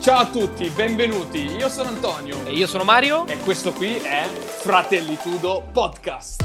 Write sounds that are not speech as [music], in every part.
Ciao a tutti, benvenuti. Io sono Antonio. E io sono Mario. E questo qui è Fratellitudo Podcast.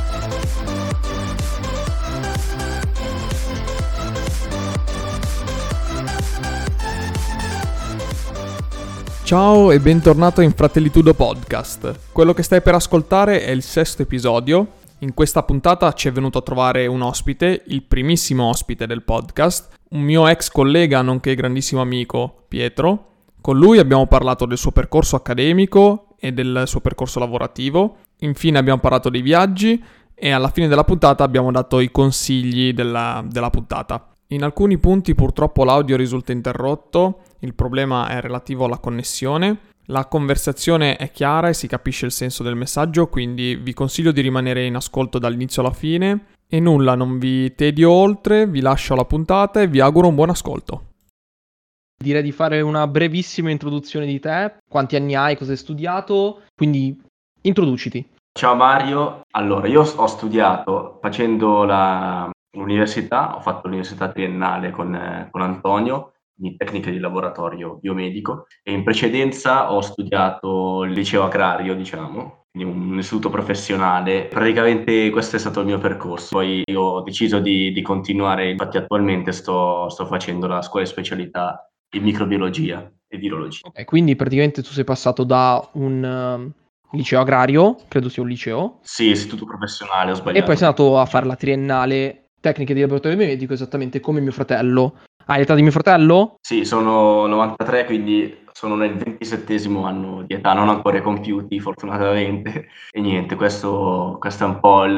Ciao e bentornato in Fratellitudo Podcast. Quello che stai per ascoltare è il sesto episodio. In questa puntata ci è venuto a trovare un ospite, il primissimo ospite del podcast, un mio ex collega nonché grandissimo amico, Pietro. Con lui abbiamo parlato del suo percorso accademico e del suo percorso lavorativo. Infine abbiamo parlato dei viaggi e alla fine della puntata abbiamo dato i consigli della, della puntata. In alcuni punti purtroppo l'audio risulta interrotto, il problema è relativo alla connessione. La conversazione è chiara e si capisce il senso del messaggio, quindi vi consiglio di rimanere in ascolto dall'inizio alla fine. E nulla, non vi tedio oltre, vi lascio la puntata e vi auguro un buon ascolto. Direi di fare una brevissima introduzione di te, quanti anni hai, cosa hai studiato, quindi introduciti. Ciao Mario, allora io ho studiato facendo la, l'università, ho fatto l'università triennale con, con Antonio di tecniche di laboratorio biomedico e in precedenza ho studiato il liceo agrario, diciamo, quindi un istituto professionale. Praticamente questo è stato il mio percorso. Poi ho deciso di, di continuare, infatti attualmente sto, sto facendo la scuola di specialità in microbiologia e virologia. E quindi praticamente tu sei passato da un uh, liceo agrario, credo sia un liceo. Sì, istituto professionale, ho sbagliato. E poi sei andato a fare la triennale tecniche di laboratorio medico, esattamente come mio fratello. Hai l'età di mio fratello? Sì, sono 93, quindi sono nel 27 anno di età, non ancora compiuti fortunatamente. E niente, questo, questo è un po' il,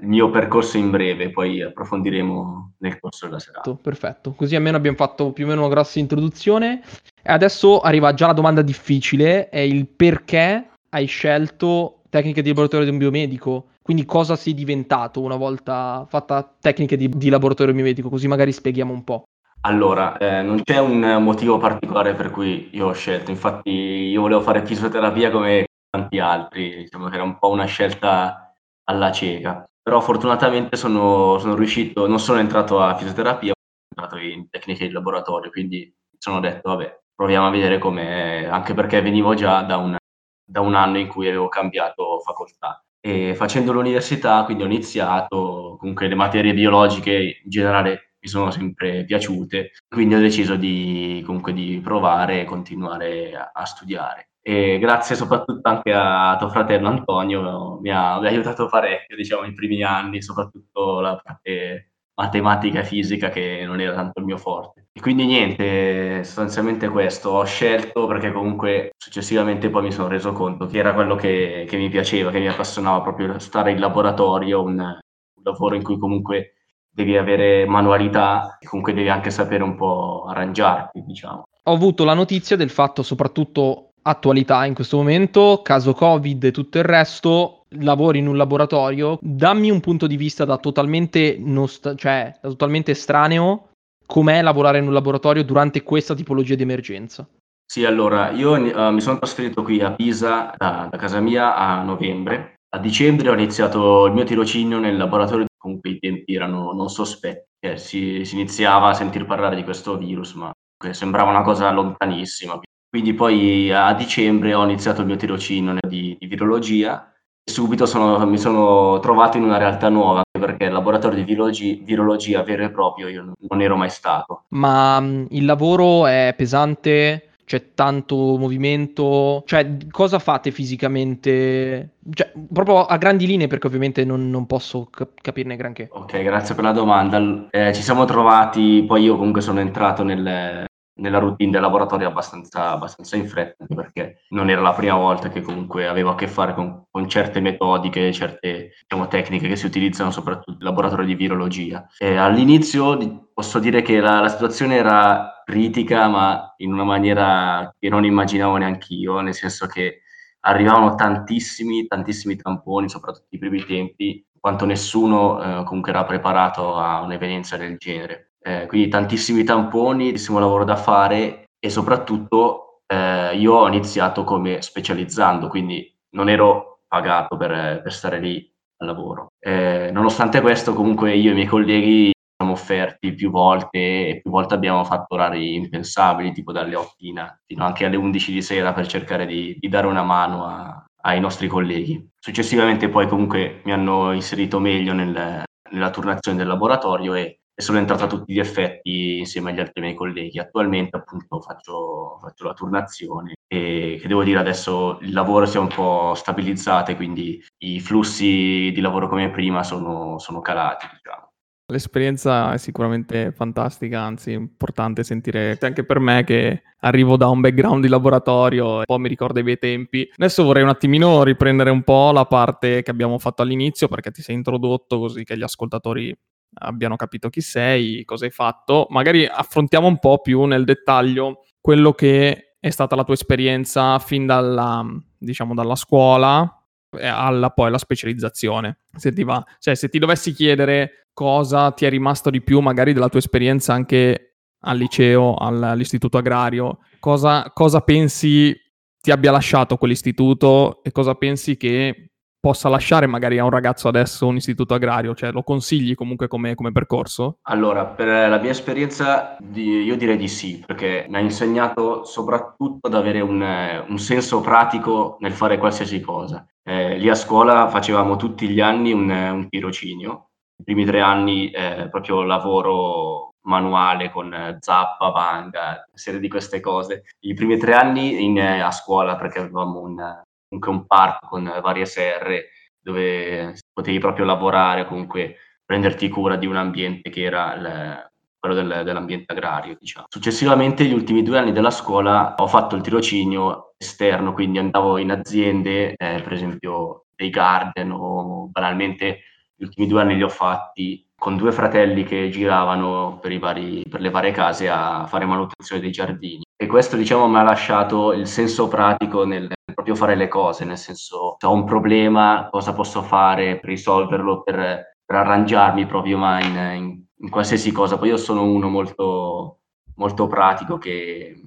il, mio percorso in breve, poi approfondiremo nel corso della serata. Perfetto, così almeno abbiamo fatto più o meno una grossa introduzione. E adesso arriva già la domanda difficile, è il perché hai scelto tecniche di laboratorio di un biomedico? Quindi cosa sei diventato una volta fatta tecniche di, di laboratorio biomedico? Così magari spieghiamo un po'. Allora, eh, non c'è un motivo particolare per cui io ho scelto, infatti io volevo fare fisioterapia come tanti altri, diciamo che era un po' una scelta alla cieca, però fortunatamente sono, sono riuscito, non sono entrato a fisioterapia, sono entrato in tecniche di laboratorio, quindi sono detto vabbè, proviamo a vedere com'è, anche perché venivo già da un, da un anno in cui avevo cambiato facoltà. E facendo l'università, quindi ho iniziato, comunque le materie biologiche in generale mi sono sempre piaciute, quindi ho deciso di, comunque di provare e continuare a, a studiare. E grazie soprattutto anche a tuo fratello Antonio, mi ha, mi ha aiutato parecchio, diciamo, nei primi anni, soprattutto la parte matematica e fisica che non era tanto il mio forte. E quindi niente, sostanzialmente questo ho scelto perché comunque successivamente poi mi sono reso conto che era quello che, che mi piaceva, che mi appassionava proprio stare in laboratorio, un, un lavoro in cui comunque devi avere manualità comunque devi anche sapere un po' arrangiarti, diciamo. Ho avuto la notizia del fatto, soprattutto attualità in questo momento, caso Covid e tutto il resto, lavori in un laboratorio, dammi un punto di vista da totalmente, nost- cioè, da totalmente estraneo, com'è lavorare in un laboratorio durante questa tipologia di emergenza. Sì, allora, io uh, mi sono trasferito qui a Pisa da, da casa mia a novembre. A dicembre ho iniziato il mio tirocinio nel laboratorio comunque i tempi erano non sospetti, eh, si, si, iniziava a sentir parlare di questo virus, ma sembrava una cosa lontanissima. Quindi poi a dicembre ho iniziato il mio tirocinio di, di virologia e subito sono, mi sono trovato in una realtà nuova, perché il laboratorio di virologia, virologia vero e proprio io non ero mai stato. Ma il lavoro è pesante? C'è tanto movimento, cioè cosa fate fisicamente? Cioè, proprio a grandi linee perché ovviamente non, non posso cap- capirne granché. Ok, grazie per la domanda. Eh, ci siamo trovati, poi io comunque sono entrato nel, nella routine del laboratorio abbastanza, abbastanza in fretta, perché non era la prima volta che comunque avevo a che fare con, con certe metodiche, certe diciamo, tecniche che si utilizzano soprattutto nel laboratorio di virologia. E all'inizio posso dire che la, la situazione era critica, ma in una maniera che non immaginavo neanche io, nel senso che arrivavano tantissimi, tantissimi tamponi, soprattutto i primi tempi, quanto nessuno eh, comunque era preparato a un'evenienza del genere eh, quindi tantissimi tamponi, tantissimo lavoro da fare e soprattutto eh, io ho iniziato come specializzando, quindi non ero pagato per, per stare lì al lavoro. Eh, nonostante questo, comunque io e i miei colleghi siamo offerti più volte e più volte abbiamo fatto orari impensabili, tipo dalle 8 fino anche alle 11 di sera per cercare di, di dare una mano a, ai nostri colleghi. Successivamente poi comunque mi hanno inserito meglio nel, nella turnazione del laboratorio e, e, sono entrato a tutti gli effetti insieme agli altri miei colleghi. Attualmente appunto faccio, faccio la turnazione e che devo dire adesso il lavoro si è un po' stabilizzato quindi i flussi di lavoro come prima sono, sono calati. Diciamo. L'esperienza è sicuramente fantastica, anzi importante sentire anche per me che arrivo da un background di laboratorio e un po' mi ricorda i miei tempi. Adesso vorrei un attimino riprendere un po' la parte che abbiamo fatto all'inizio perché ti sei introdotto così che gli ascoltatori abbiano capito chi sei, cosa hai fatto. Magari affrontiamo un po' più nel dettaglio quello che è stata la tua esperienza fin dalla, diciamo, dalla scuola alla poi la specializzazione. Se ti va, cioè se ti dovessi chiedere cosa ti è rimasto di più magari della tua esperienza anche al liceo, all'istituto agrario, cosa, cosa pensi ti abbia lasciato quell'istituto e cosa pensi che possa lasciare magari a un ragazzo adesso un istituto agrario? Cioè lo consigli comunque come, come percorso? Allora, per la mia esperienza di, io direi di sì, perché mi ha insegnato soprattutto ad avere un, un senso pratico nel fare qualsiasi cosa. Eh, lì a scuola facevamo tutti gli anni un, un tirocinio, i primi tre anni eh, proprio lavoro manuale con zappa, banga, serie di queste cose. I primi tre anni in, a scuola perché avevamo un, un parco con varie serre dove potevi proprio lavorare, comunque prenderti cura di un ambiente che era il, quello del, dell'ambiente agrario. Diciamo. Successivamente, gli ultimi due anni della scuola, ho fatto il tirocinio esterno, quindi andavo in aziende, eh, per esempio dei garden o banalmente gli ultimi due anni li ho fatti con due fratelli che giravano per, vari, per le varie case a fare manutenzione dei giardini. E questo, diciamo, mi ha lasciato il senso pratico nel proprio fare le cose, nel senso, se ho un problema, cosa posso fare per risolverlo, per, per arrangiarmi proprio, ma in, in, in, qualsiasi cosa. Poi io sono uno molto, molto pratico che,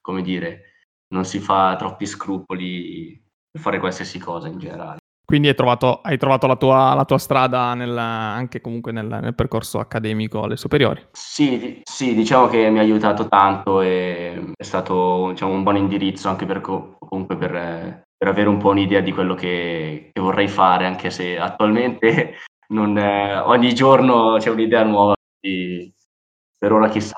come dire, non si fa troppi scrupoli per fare qualsiasi cosa in generale. Quindi hai trovato, hai trovato la, tua, la, tua, strada nel, anche comunque nel, nel, percorso accademico alle superiori? Sì, sì, diciamo che mi ha aiutato tanto e è stato diciamo, un buon indirizzo anche per, comunque per, per, avere un po' un'idea di quello che, che vorrei fare, anche se attualmente [laughs] non, eh, ogni giorno c'è un'idea nuova, per ora chissà.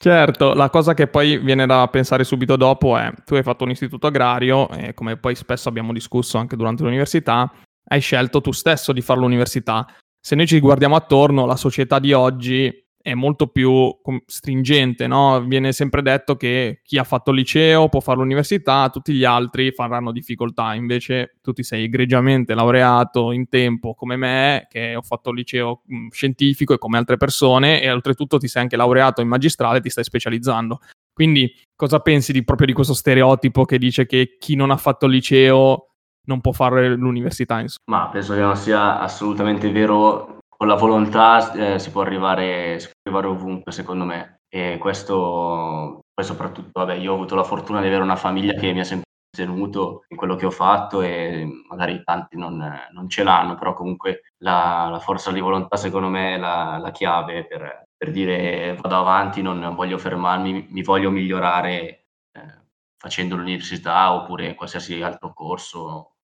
Certo, la cosa che poi viene da pensare subito dopo è, tu hai fatto un istituto agrario e come poi spesso abbiamo discusso anche durante l'università, hai scelto tu stesso di fare l'università. Se noi ci guardiamo attorno, la società di oggi è molto più stringente, no? Viene sempre detto che chi ha fatto liceo può fare l'università, tutti gli altri faranno difficoltà. Invece tu ti sei egregiamente laureato in tempo come me, che ho fatto liceo scientifico e come altre persone, e oltretutto ti sei anche laureato in magistrale e ti stai specializzando. Quindi cosa pensi di, proprio di questo stereotipo che dice che chi non ha fatto liceo non può fare l'università? Insomma? Ma penso che non sia assolutamente vero con la volontà eh, si, può arrivare, si, può arrivare, ovunque, secondo me. E questo, poi soprattutto, vabbè, io ho avuto la fortuna di avere una famiglia che mi ha sempre tenuto in quello che ho fatto e magari tanti non, non ce l'hanno, però comunque la, la, forza di volontà secondo me è la, la chiave per, per, dire vado avanti, non voglio fermarmi, mi voglio migliorare eh, facendo l'università oppure qualsiasi altro corso,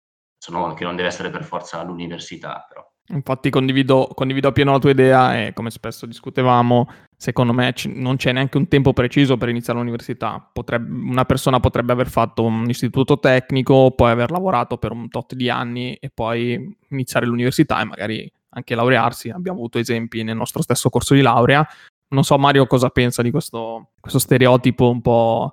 no, che non deve essere per forza l'università. Però. Infatti condivido, condivido appieno la tua idea e come spesso discutevamo, secondo me c- non c'è neanche un tempo preciso per iniziare l'università. Potrebbe, una persona potrebbe aver fatto un istituto tecnico, poi aver lavorato per un tot di anni e poi iniziare l'università e magari anche laurearsi. Abbiamo avuto esempi nel nostro stesso corso di laurea. Non so Mario cosa pensa di questo, questo stereotipo un po'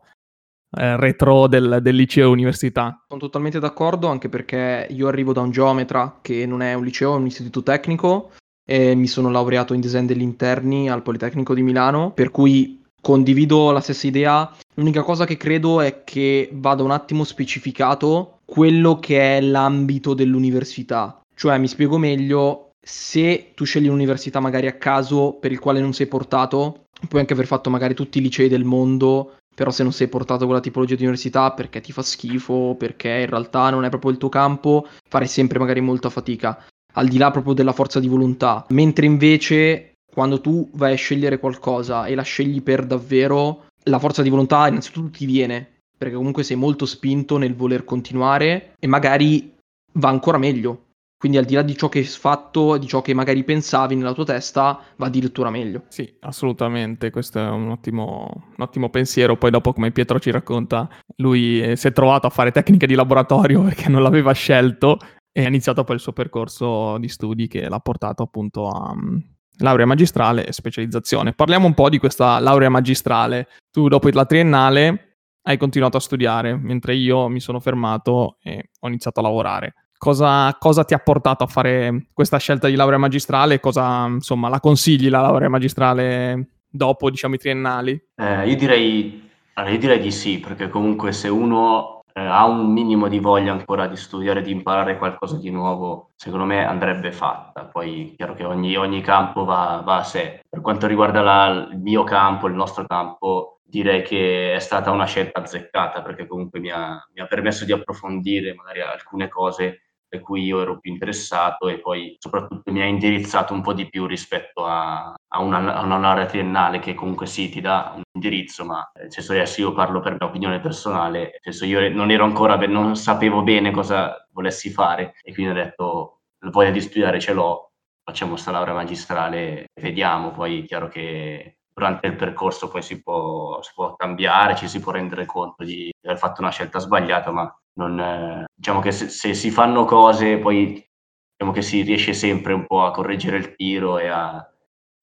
eh, retro del, del, liceo università. Sono totalmente d'accordo anche perché io arrivo da un geometra che non è un liceo, è un istituto tecnico e mi sono laureato in design degli interni al Politecnico di Milano, per cui condivido la stessa idea. L'unica cosa che credo è che vada un attimo specificato quello che è l'ambito dell'università. Cioè, mi spiego meglio, se tu scegli un'università magari a caso per il quale non sei portato, puoi anche aver fatto magari tutti i licei del mondo però se non sei portato a quella tipologia di università perché ti fa schifo, perché in realtà non è proprio il tuo campo, farai sempre magari molta fatica, al di là proprio della forza di volontà. Mentre invece quando tu vai a scegliere qualcosa e la scegli per davvero, la forza di volontà innanzitutto ti viene, perché comunque sei molto spinto nel voler continuare e magari va ancora meglio. Quindi al di là di ciò che hai fatto, di ciò che magari pensavi nella tua testa, va addirittura meglio. Sì, assolutamente, questo è un ottimo, un ottimo pensiero. Poi dopo, come Pietro ci racconta, lui eh, si è trovato a fare tecniche di laboratorio [laughs] perché non l'aveva scelto e ha iniziato poi il suo percorso di studi che l'ha portato appunto a um, laurea magistrale e specializzazione. Parliamo un po' di questa laurea magistrale. Tu dopo la triennale hai continuato a studiare, mentre io mi sono fermato e ho iniziato a lavorare. Cosa, cosa, ti ha portato a fare questa scelta di laurea magistrale? Cosa, insomma, la consigli la laurea magistrale dopo, diciamo, i triennali? Eh, io, direi, io direi di sì, perché comunque se uno eh, ha un minimo di voglia ancora di studiare, di imparare qualcosa di nuovo, secondo me andrebbe fatta. Poi chiaro che ogni, ogni campo va, va, a sé. Per quanto riguarda la, il mio campo, il nostro campo, direi che è stata una scelta azzeccata perché comunque mi ha, mi ha permesso di approfondire magari alcune cose per cui io ero più interessato e poi soprattutto mi ha indirizzato un po' di più rispetto a, a, una, a una laurea triennale che comunque sì ti dà un indirizzo, ma nel senso adesso io parlo per mia opinione personale, nel senso io non ero ancora, non sapevo bene cosa volessi fare e quindi ho detto voglia di studiare ce l'ho, facciamo questa laurea magistrale vediamo, poi è chiaro che durante il percorso poi si può, si può cambiare, ci si può rendere conto di aver fatto una scelta sbagliata, ma non, eh, diciamo che se, se, si fanno cose poi diciamo che si riesce sempre un po' a correggere il tiro e a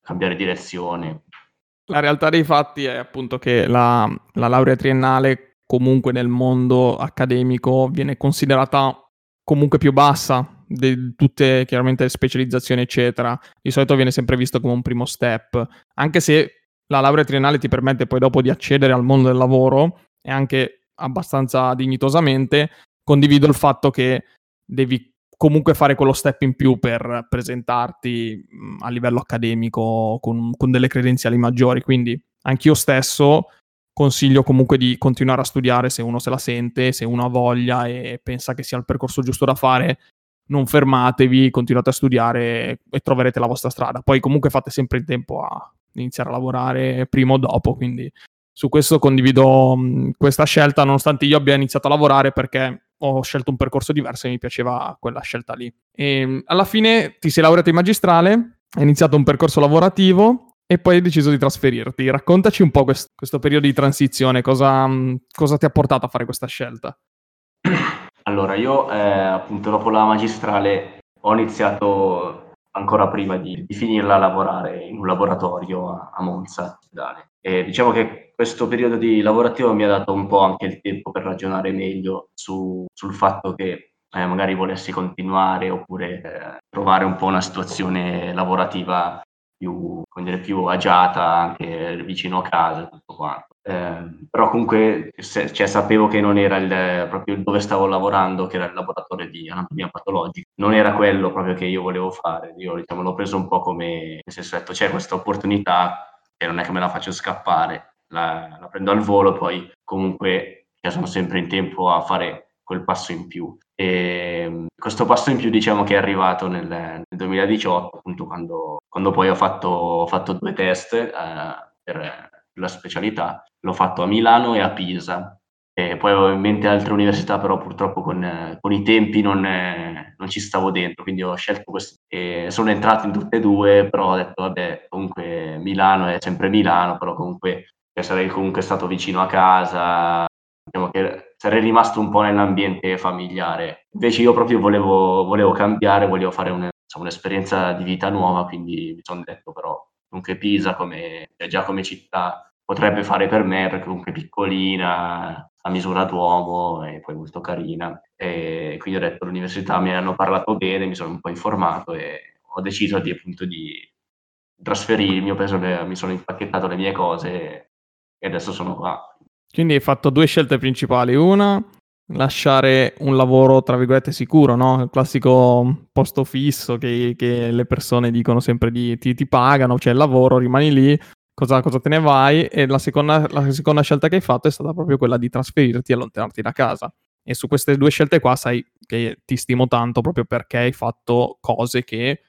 cambiare direzione. La realtà dei fatti è appunto che la, la laurea triennale comunque nel mondo accademico viene considerata comunque più bassa di tutte chiaramente le specializzazioni eccetera. Di solito viene sempre visto come un primo step, anche se la laurea triennale ti permette poi dopo di accedere al mondo del lavoro e anche abbastanza dignitosamente, condivido il fatto che devi comunque fare quello step in più per presentarti a livello accademico con, con delle credenziali maggiori. Quindi anch'io stesso consiglio comunque di continuare a studiare se uno se la sente, se uno ha voglia e pensa che sia il percorso giusto da fare. Non fermatevi, continuate a studiare e troverete la vostra strada. Poi comunque fate sempre in tempo a iniziare a lavorare prima o dopo, quindi su questo condivido mh, questa scelta, nonostante io abbia iniziato a lavorare perché ho scelto un percorso diverso e mi piaceva quella scelta lì. E, alla fine ti sei laureato in magistrale, hai iniziato un percorso lavorativo e poi hai deciso di trasferirti. Raccontaci un po' quest- questo periodo di transizione, cosa, mh, cosa, ti ha portato a fare questa scelta? Allora, io eh, appunto dopo la magistrale ho iniziato ancora prima di, di finirla a lavorare in un laboratorio a, a Monza. E diciamo che questo periodo di lavorativo mi ha dato un po' anche il tempo per ragionare meglio su, sul fatto che eh, magari volessi continuare oppure eh, trovare un po' una situazione lavorativa più, dire, più agiata anche vicino a casa e tutto quanto. Eh, però comunque se, cioè, sapevo che non era il, proprio dove stavo lavorando, che era il laboratorio di anatomia patologica, non era quello proprio che io volevo fare. Io diciamo, l'ho preso un po' come, nel senso, detto, c'è questa opportunità e non è che me la faccio scappare la, la prendo al volo, poi comunque sono sempre in tempo a fare quel passo in più. E questo passo in più diciamo che è arrivato nel, nel 2018, appunto quando, quando, poi ho fatto, ho fatto due test eh, per la specialità, l'ho fatto a Milano e a Pisa. E poi avevo in mente altre università, però purtroppo con, con i tempi non, non, ci stavo dentro, quindi ho scelto questo. E sono entrato in tutte e due, però ho detto, vabbè, comunque Milano è sempre Milano, però comunque che sarei comunque stato vicino a casa, diciamo che sarei rimasto un po' nell'ambiente familiare. Invece io proprio volevo, volevo cambiare, volevo fare un, insomma, un'esperienza di vita nuova, quindi mi sono detto però comunque Pisa come, cioè già come città potrebbe fare per me perché comunque piccolina, a misura d'uomo e poi molto carina. E quindi ho detto all'università mi hanno parlato bene, mi sono un po' informato e ho deciso di appunto di trasferirmi, ho preso le, mi sono impacchettato le mie cose e adesso sono qua. Quindi hai fatto due scelte principali. Una, lasciare un lavoro, tra virgolette, sicuro, no? Il classico posto fisso che, che le persone dicono sempre di ti, ti pagano, c'è cioè il lavoro, rimani lì, cosa, cosa te ne vai? E la seconda, la seconda scelta che hai fatto è stata proprio quella di trasferirti e allontanarti da casa. E su queste due scelte qua sai che ti stimo tanto proprio perché hai fatto cose che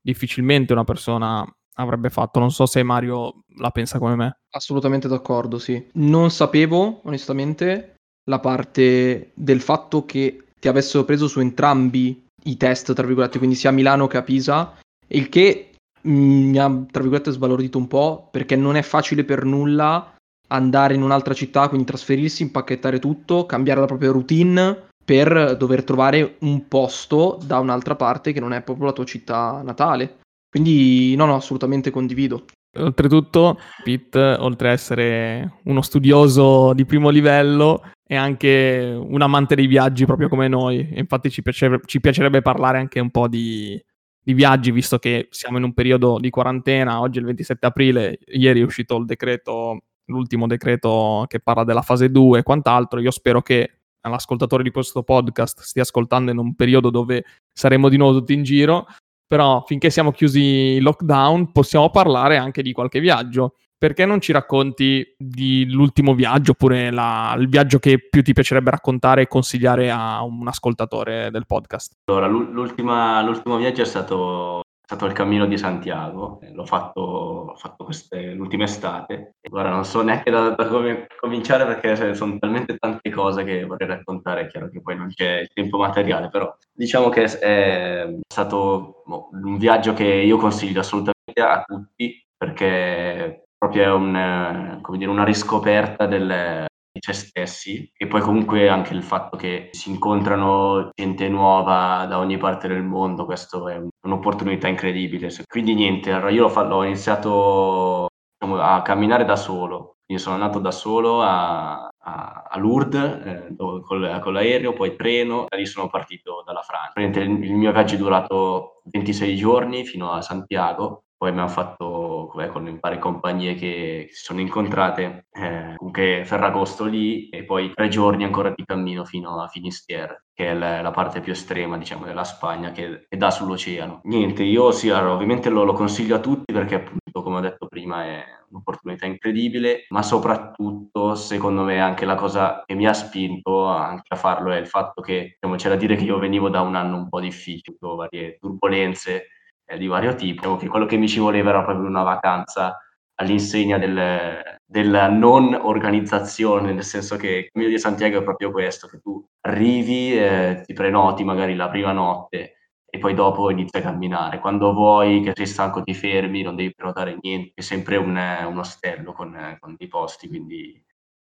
difficilmente una persona avrebbe fatto. Non so se Mario la pensa come me. Assolutamente d'accordo, sì. Non sapevo, onestamente, la parte del fatto che ti avessero preso su entrambi i test, tra virgolette, quindi sia a Milano che a Pisa, il che mi ha, tra virgolette, sbalordito un po', perché non è facile per nulla andare in un'altra città, quindi trasferirsi, impacchettare tutto, cambiare la propria routine per dover trovare un posto da un'altra parte che non è proprio la tua città natale. Quindi no, no, assolutamente condivido. Oltretutto, Pete, oltre a essere uno studioso di primo livello, è anche un amante dei viaggi proprio come noi. Infatti ci, piace, ci piacerebbe parlare anche un po' di, di, viaggi, visto che siamo in un periodo di quarantena. Oggi è il 27 aprile, ieri è uscito il decreto, l'ultimo decreto che parla della fase 2 e quant'altro. Io spero che l'ascoltatore di questo podcast stia ascoltando in un periodo dove saremo di nuovo tutti in giro però finché siamo chiusi in lockdown possiamo parlare anche di qualche viaggio. Perché non ci racconti dell'ultimo viaggio oppure la, il viaggio che più ti piacerebbe raccontare e consigliare a un ascoltatore del podcast? Allora, l'ultimo viaggio è stato è stato il Cammino di Santiago, eh, l'ho fatto, l'ho fatto queste, l'ultima estate. Ora non so neanche da, da come cominciare perché sono talmente tante cose che vorrei raccontare, è chiaro che poi non c'è il tempo materiale, però diciamo che è stato boh, un viaggio che io consiglio assolutamente a tutti perché proprio un, dire, una riscoperta del, di se stessi e poi comunque anche il fatto che si incontrano gente nuova da ogni parte del mondo, questo è un'opportunità incredibile. Quindi niente, allora io l'ho, iniziato diciamo, a camminare da solo, quindi sono andato da solo a, a, a Lourdes eh, con, con, l'aereo, poi treno, da lì sono partito dalla Francia. Il, il mio viaggio è durato 26 giorni fino a Santiago poi abbiamo fatto come, con varie compagnie che, si sono incontrate, eh, comunque Ferragosto lì e poi tre giorni ancora di cammino fino a Finisterre, che è la, la parte più estrema diciamo della Spagna che, che dà sull'oceano. Niente, io sì, allora, ovviamente lo, lo consiglio a tutti perché appunto come ho detto prima è un'opportunità incredibile, ma soprattutto secondo me anche la cosa che mi ha spinto anche a farlo è il fatto che diciamo, c'è da dire che io venivo da un anno un po' difficile, varie turbulenze di vario tipo. Diciamo che quello che mi ci voleva era proprio una vacanza all'insegna del, della non organizzazione, nel senso che il cammino di Santiago è proprio questo, che tu arrivi, eh, ti prenoti magari la prima notte e poi dopo inizi a camminare. Quando vuoi, che sei stanco, ti fermi, non devi prenotare niente, è sempre un, un ostello con, con dei posti, quindi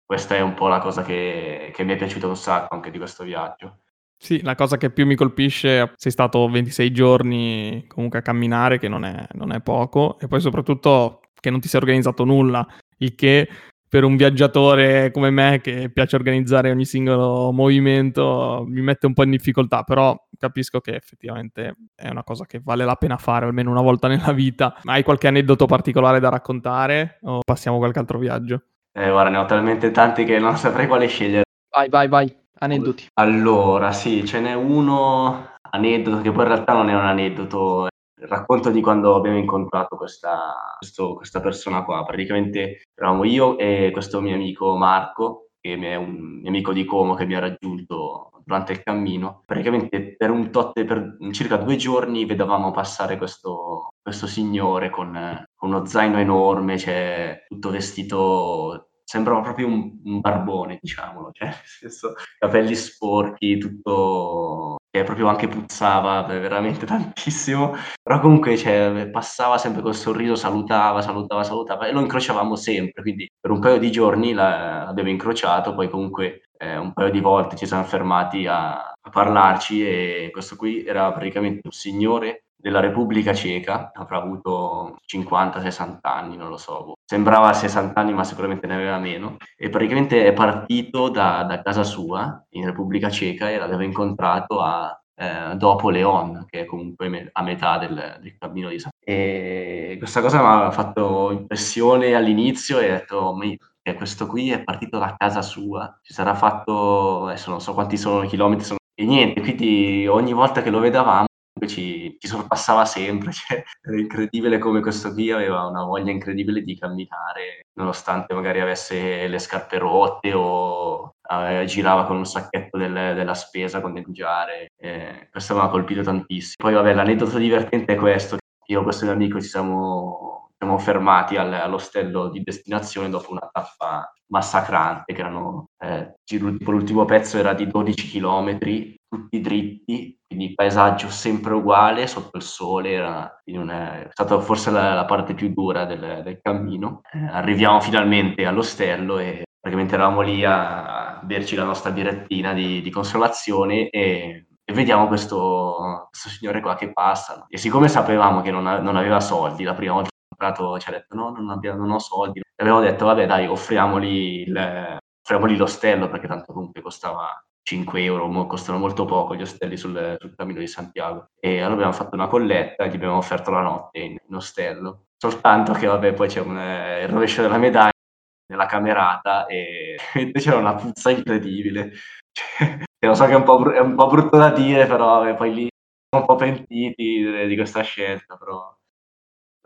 questa è un po' la cosa che, che mi è piaciuta un sacco anche di questo viaggio. Sì, la cosa che più mi colpisce, sei stato 26 giorni comunque a camminare, che non è, non è poco, e poi soprattutto che non ti sei organizzato nulla, il che per un viaggiatore come me che piace organizzare ogni singolo movimento mi mette un po' in difficoltà, però capisco che effettivamente è una cosa che vale la pena fare almeno una volta nella vita. Hai qualche aneddoto particolare da raccontare o passiamo a qualche altro viaggio? Eh, guarda, ne ho talmente tanti che non saprei quale scegliere. Vai, vai, vai. Aneddoti. Allora, sì, ce n'è uno aneddoto che poi in realtà non è un aneddoto, il racconto di quando abbiamo incontrato questa, questo, questa persona qua. Praticamente eravamo io e questo mio amico Marco, che è un mio amico di Como che mi ha raggiunto durante il cammino. Praticamente per un tot, per circa due giorni vedevamo passare questo, questo signore con, con uno zaino enorme, cioè tutto vestito sembrava proprio un, un barbone, diciamolo, cioè, nel senso, capelli sporchi, tutto che proprio anche puzzava veramente tantissimo, però comunque cioè, passava sempre col sorriso, salutava, salutava, salutava e lo incrociavamo sempre, quindi per un paio di giorni l'abbiamo incrociato, poi comunque eh, un paio di volte ci siamo fermati a, a parlarci e questo qui era praticamente un signore della Repubblica Ceca, avrà avuto 50-60 anni, non lo so, sembrava 60 anni ma sicuramente ne aveva meno, e praticamente è partito da, da casa sua in Repubblica Ceca e l'aveva incontrato a, eh, dopo Leon, che è comunque a metà del, del cammino di San E questa cosa mi ha fatto impressione all'inizio e ho detto, che questo qui è partito da casa sua, ci sarà fatto, adesso non so quanti sono i chilometri, sono... e niente, quindi ogni volta che lo vedevamo ci, ci sorpassava sempre, [laughs] cioè, era incredibile come questo qui aveva una voglia incredibile di camminare, nonostante magari avesse le scarpe rotte o eh, girava con un sacchetto del, della spesa con del mangiare. Eh, questo mi ha colpito tantissimo. Poi vabbè, l'aneddoto divertente è questo, io e questo mio amico ci siamo, siamo fermati al, all'ostello di destinazione dopo una tappa massacrante, che erano, eh, tipo l'ultimo pezzo era di 12 km, tutti dritti, quindi paesaggio sempre uguale, sotto il sole, era una, è stata forse la, la, parte più dura del, del cammino. Eh, arriviamo finalmente all'ostello e praticamente eravamo lì a berci la nostra direttina di, di consolazione e e vediamo questo, questo, signore qua che passa. E siccome sapevamo che non, non aveva soldi, la prima volta comprato ci ha detto no, non, abbiamo, non ho soldi. E abbiamo detto vabbè dai, offriamogli, il, offriamogli l'ostello perché tanto comunque costava 5 euro, costano molto poco gli ostelli sul, sul, cammino di Santiago. E allora abbiamo fatto una colletta e gli abbiamo offerto la notte in, in ostello. Soltanto che vabbè poi c'è un, eh, il rovescio della medaglia nella camerata e [laughs] c'era una puzza incredibile. Cioè, lo so che è un, po', è un po' brutto da dire, però vabbè, poi lì un po' pentiti di, di questa scelta, però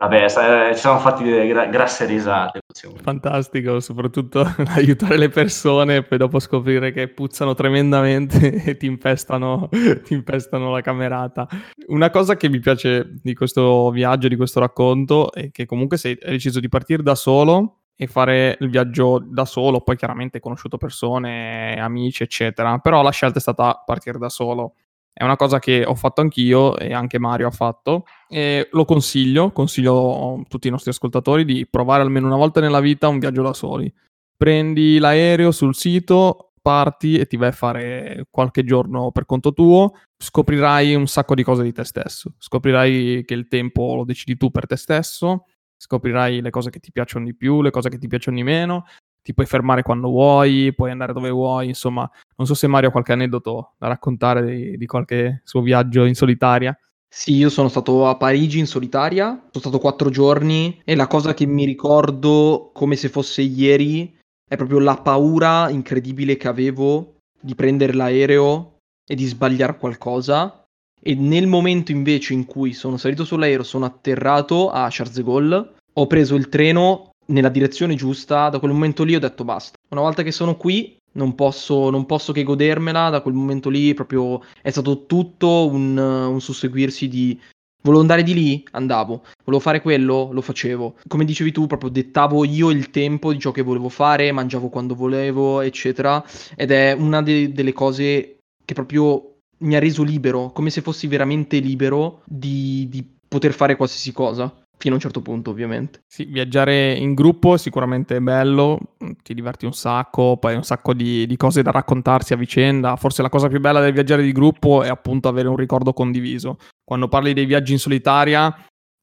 vabbè, ci siamo fatti delle gra- grasse risate. Fantastico, soprattutto [laughs] aiutare le persone e poi dopo scoprire che puzzano tremendamente [laughs] e ti impestano, [laughs] ti impestano la camerata. Una cosa che mi piace di questo viaggio, di questo racconto, è che comunque sei, deciso di partire da solo e fare il viaggio da solo, poi chiaramente hai conosciuto persone, amici, eccetera, però la scelta è stata partire da solo. È una cosa che ho fatto anch'io e anche Mario ha fatto. E lo consiglio, consiglio a tutti i nostri ascoltatori di provare almeno una volta nella vita un viaggio da soli. Prendi l'aereo sul sito, parti e ti vai a fare qualche giorno per conto tuo, scoprirai un sacco di cose di te stesso, scoprirai che il tempo lo decidi tu per te stesso, scoprirai le cose che ti piacciono di più, le cose che ti piacciono di meno, ti puoi fermare quando vuoi, puoi andare dove vuoi, insomma, non so se Mario ha qualche aneddoto da raccontare di, di qualche suo viaggio in solitaria. Sì, io sono stato a Parigi in solitaria, sono stato quattro giorni e la cosa che mi ricordo come se fosse ieri è proprio la paura incredibile che avevo di prendere l'aereo e di sbagliare qualcosa e nel momento invece in cui sono salito sull'aereo, sono atterrato a Charles de Gaulle, ho preso il treno nella direzione giusta, da quel momento lì ho detto basta. Una volta che sono qui non posso, non posso che godermela, da quel momento lì proprio è stato tutto un, un susseguirsi di... Volevo andare di lì? Andavo. Volevo fare quello? Lo facevo. Come dicevi tu, proprio dettavo io il tempo di ciò che volevo fare, mangiavo quando volevo, eccetera. Ed è una de- delle cose che proprio mi ha reso libero, come se fossi veramente libero di, di poter fare qualsiasi cosa fino a un certo punto, ovviamente. Sì, viaggiare in gruppo è sicuramente bello, ti diverti un sacco, poi hai un sacco di, di, cose da raccontarsi a vicenda. Forse la cosa più bella del viaggiare di gruppo è appunto avere un ricordo condiviso. Quando parli dei viaggi in solitaria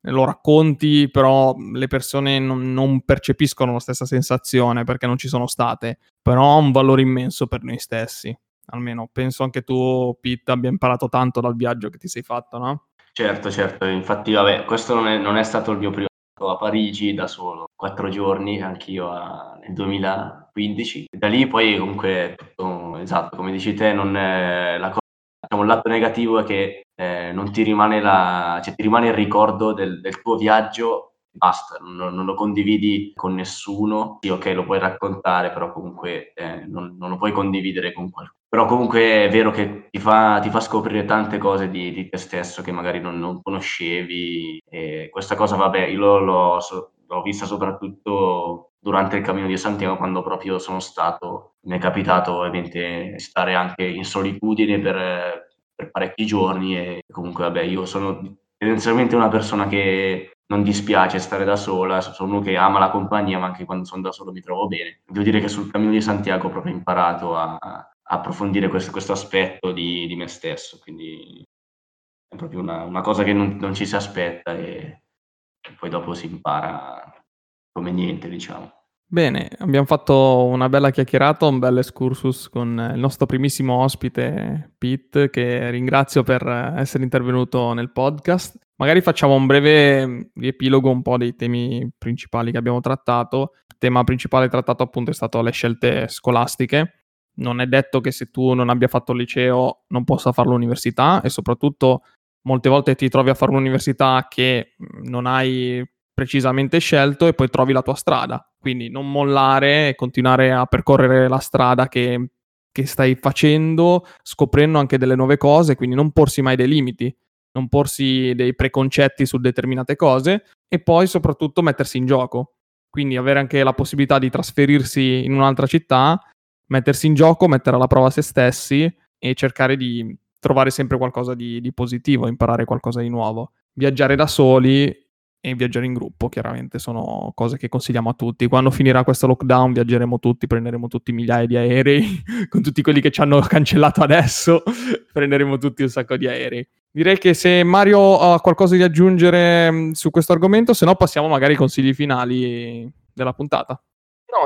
lo racconti, però le persone non, non percepiscono la stessa sensazione perché non ci sono state, però ha un valore immenso per noi stessi almeno penso anche tu, Pete, abbia imparato tanto dal viaggio che ti sei fatto, no? Certo, certo, infatti, vabbè, questo non è, non è stato il mio primo a Parigi da solo, quattro giorni, anch'io a, nel 2015. Da lì poi comunque, tutto, esatto, come dici te, non è, la cosa, diciamo, il lato negativo è che eh, non ti rimane, la, cioè, ti rimane il ricordo del, del tuo viaggio basta, non, non, lo condividi con nessuno. Sì, ok, lo puoi raccontare, però comunque eh, non, non, lo puoi condividere con qualcuno. Però comunque è vero che ti fa, ti fa scoprire tante cose di, di, te stesso che magari non, non conoscevi. E questa cosa, vabbè, io l'ho, l'ho, vista soprattutto durante il cammino di Santiago, quando proprio sono stato, mi è capitato ovviamente stare anche in solitudine per, per parecchi giorni e comunque, vabbè, io sono tendenzialmente una persona che non dispiace stare da sola, sono uno che ama la compagnia, ma anche quando sono da solo mi trovo bene. Devo dire che sul cammino di Santiago ho proprio imparato a approfondire questo, questo aspetto di, di, me stesso, quindi è proprio una, una cosa che non, non, ci si aspetta e, e poi dopo si impara come niente, diciamo. Bene, abbiamo fatto una bella chiacchierata, un bel excursus con il nostro primissimo ospite Pete, che ringrazio per essere intervenuto nel podcast. Magari facciamo un breve riepilogo un po' dei temi principali che abbiamo trattato. Il tema principale trattato appunto è stato le scelte scolastiche. Non è detto che se tu non abbia fatto il liceo non possa fare l'università e soprattutto molte volte ti trovi a fare un'università che non hai precisamente scelto e poi trovi la tua strada. Quindi non mollare e continuare a percorrere la strada che, che stai facendo, scoprendo anche delle nuove cose, quindi non porsi mai dei limiti. non porsi dei preconcetti su determinate cose e poi soprattutto mettersi in gioco. Quindi avere anche la possibilità di trasferirsi in un'altra città, mettersi in gioco, mettere alla prova se stessi e cercare di trovare sempre qualcosa di, di positivo, imparare qualcosa di nuovo. Viaggiare da soli e viaggiare in gruppo, chiaramente sono cose che consigliamo a tutti. Quando finirà questo lockdown viaggeremo tutti, prenderemo tutti migliaia di aerei, [laughs] con tutti quelli che ci hanno [laughs] cancellato adesso, [laughs] prenderemo tutti un sacco di aerei. Direi che se Mario ha qualcosa da aggiungere mm, su questo argomento, se no passiamo magari ai consigli finali della puntata.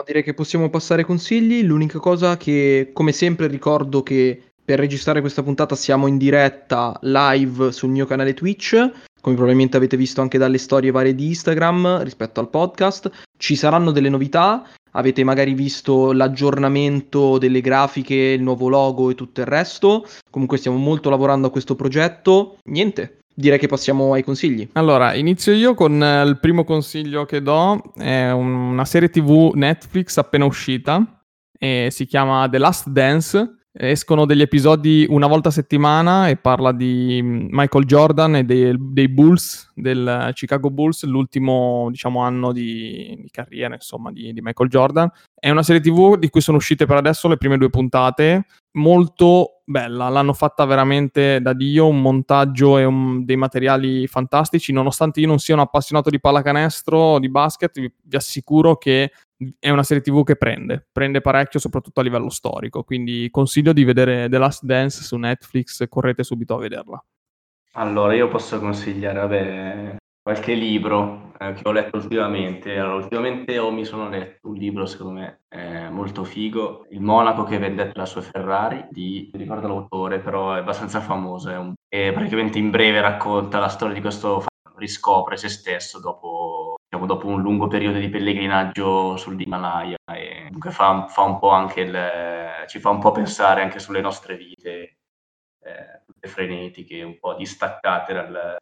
No, direi che possiamo passare consigli. L'unica cosa che, come sempre, ricordo che per registrare questa puntata siamo in diretta live sul mio canale Twitch, come probabilmente avete visto anche dalle storie varie di Instagram rispetto al podcast. Ci saranno delle novità, avete magari visto l'aggiornamento delle grafiche, il nuovo logo e tutto il resto. Comunque stiamo molto lavorando a questo progetto. Niente, direi che passiamo ai consigli. Allora, inizio io con eh, il primo consiglio che do, è una serie TV Netflix appena uscita, si chiama The Last Dance Escono degli episodi una volta a settimana e parla di mm, Michael Jordan e dei, dei Bulls, del Chicago Bulls, l'ultimo diciamo, anno di, di carriera insomma, di, di, Michael Jordan. È una serie TV di cui sono uscite per adesso le prime due puntate, molto bella, l'hanno fatta veramente da Dio, un montaggio e un, dei materiali fantastici, nonostante io non sia un appassionato di pallacanestro, di basket, vi, vi assicuro che è una serie TV che prende, prende parecchio soprattutto a livello storico, quindi consiglio di vedere The Last Dance su Netflix, correte subito a vederla. Allora, io posso consigliare, vabbè, qualche libro eh, che ho letto ultimamente. Allora, ultimamente ho, mi sono letto un libro, secondo me, eh, molto figo, Il monaco che vendette la sua Ferrari, di, non ricordo l'autore, però è abbastanza famoso, è un, e praticamente in breve racconta la storia di questo riscopre se stesso dopo, dopo un lungo periodo di pellegrinaggio sull'Himalaya e comunque fa, fa un po' anche il, ci fa un po' pensare anche sulle nostre vite, eh, tutte frenetiche, un po' distaccate dal,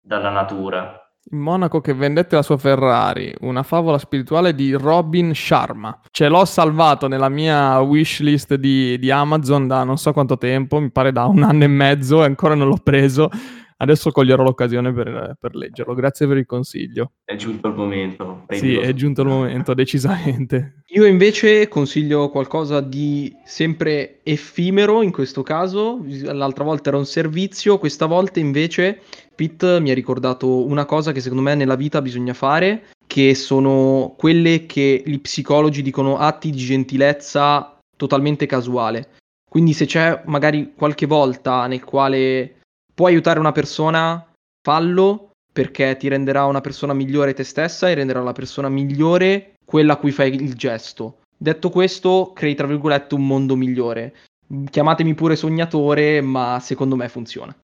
dalla natura. Il monaco che vendette la sua Ferrari, una favola spirituale di Robin Sharma. Ce l'ho salvato nella mia wishlist di, di Amazon da non so quanto tempo, mi pare da un anno e mezzo e ancora non l'ho preso Adesso coglierò l'occasione per, per, leggerlo. Grazie per il consiglio. È giunto il momento. Sì, è giunto il momento, [laughs] decisamente. Io invece consiglio qualcosa di sempre effimero in questo caso. L'altra volta era un servizio, questa volta invece Pitt mi ha ricordato una cosa che secondo me nella vita bisogna fare, che sono quelle che gli psicologi dicono atti di gentilezza totalmente casuale. Quindi se c'è magari qualche volta nel quale puoi aiutare una persona, fallo perché ti renderà una persona migliore te stessa e renderà la persona migliore quella a cui fai il gesto. Detto questo, crei tra virgolette un mondo migliore. Chiamatemi pure sognatore, ma secondo me funziona.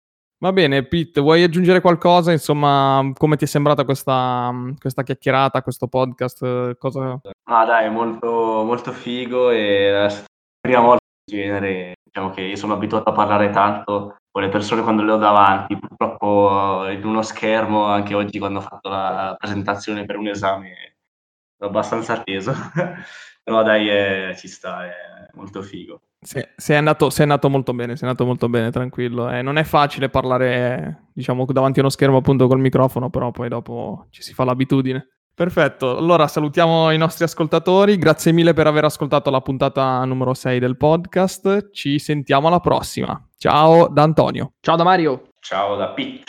Va bene, Pete, vuoi aggiungere qualcosa? Insomma, come ti è sembrata questa, questa chiacchierata, questo podcast? Cosa... Ah, dai, molto, molto figo e la prima volta di genere, diciamo che io sono abituato a parlare tanto con le persone quando le ho davanti, purtroppo in uno schermo, anche oggi quando ho fatto la presentazione per un esame, ero abbastanza atteso, [laughs] però dai, eh, ci sta, è molto figo. Sei, andato, andato molto bene, sei andato molto bene, tranquillo. Eh, non è facile parlare, diciamo, davanti a uno schermo appunto col microfono, però poi dopo ci si fa l'abitudine. Perfetto, allora salutiamo i nostri ascoltatori, grazie mille per aver ascoltato la puntata numero 6 del podcast, ci sentiamo alla prossima. Ciao da Antonio. Ciao da Mario. Ciao da Pete.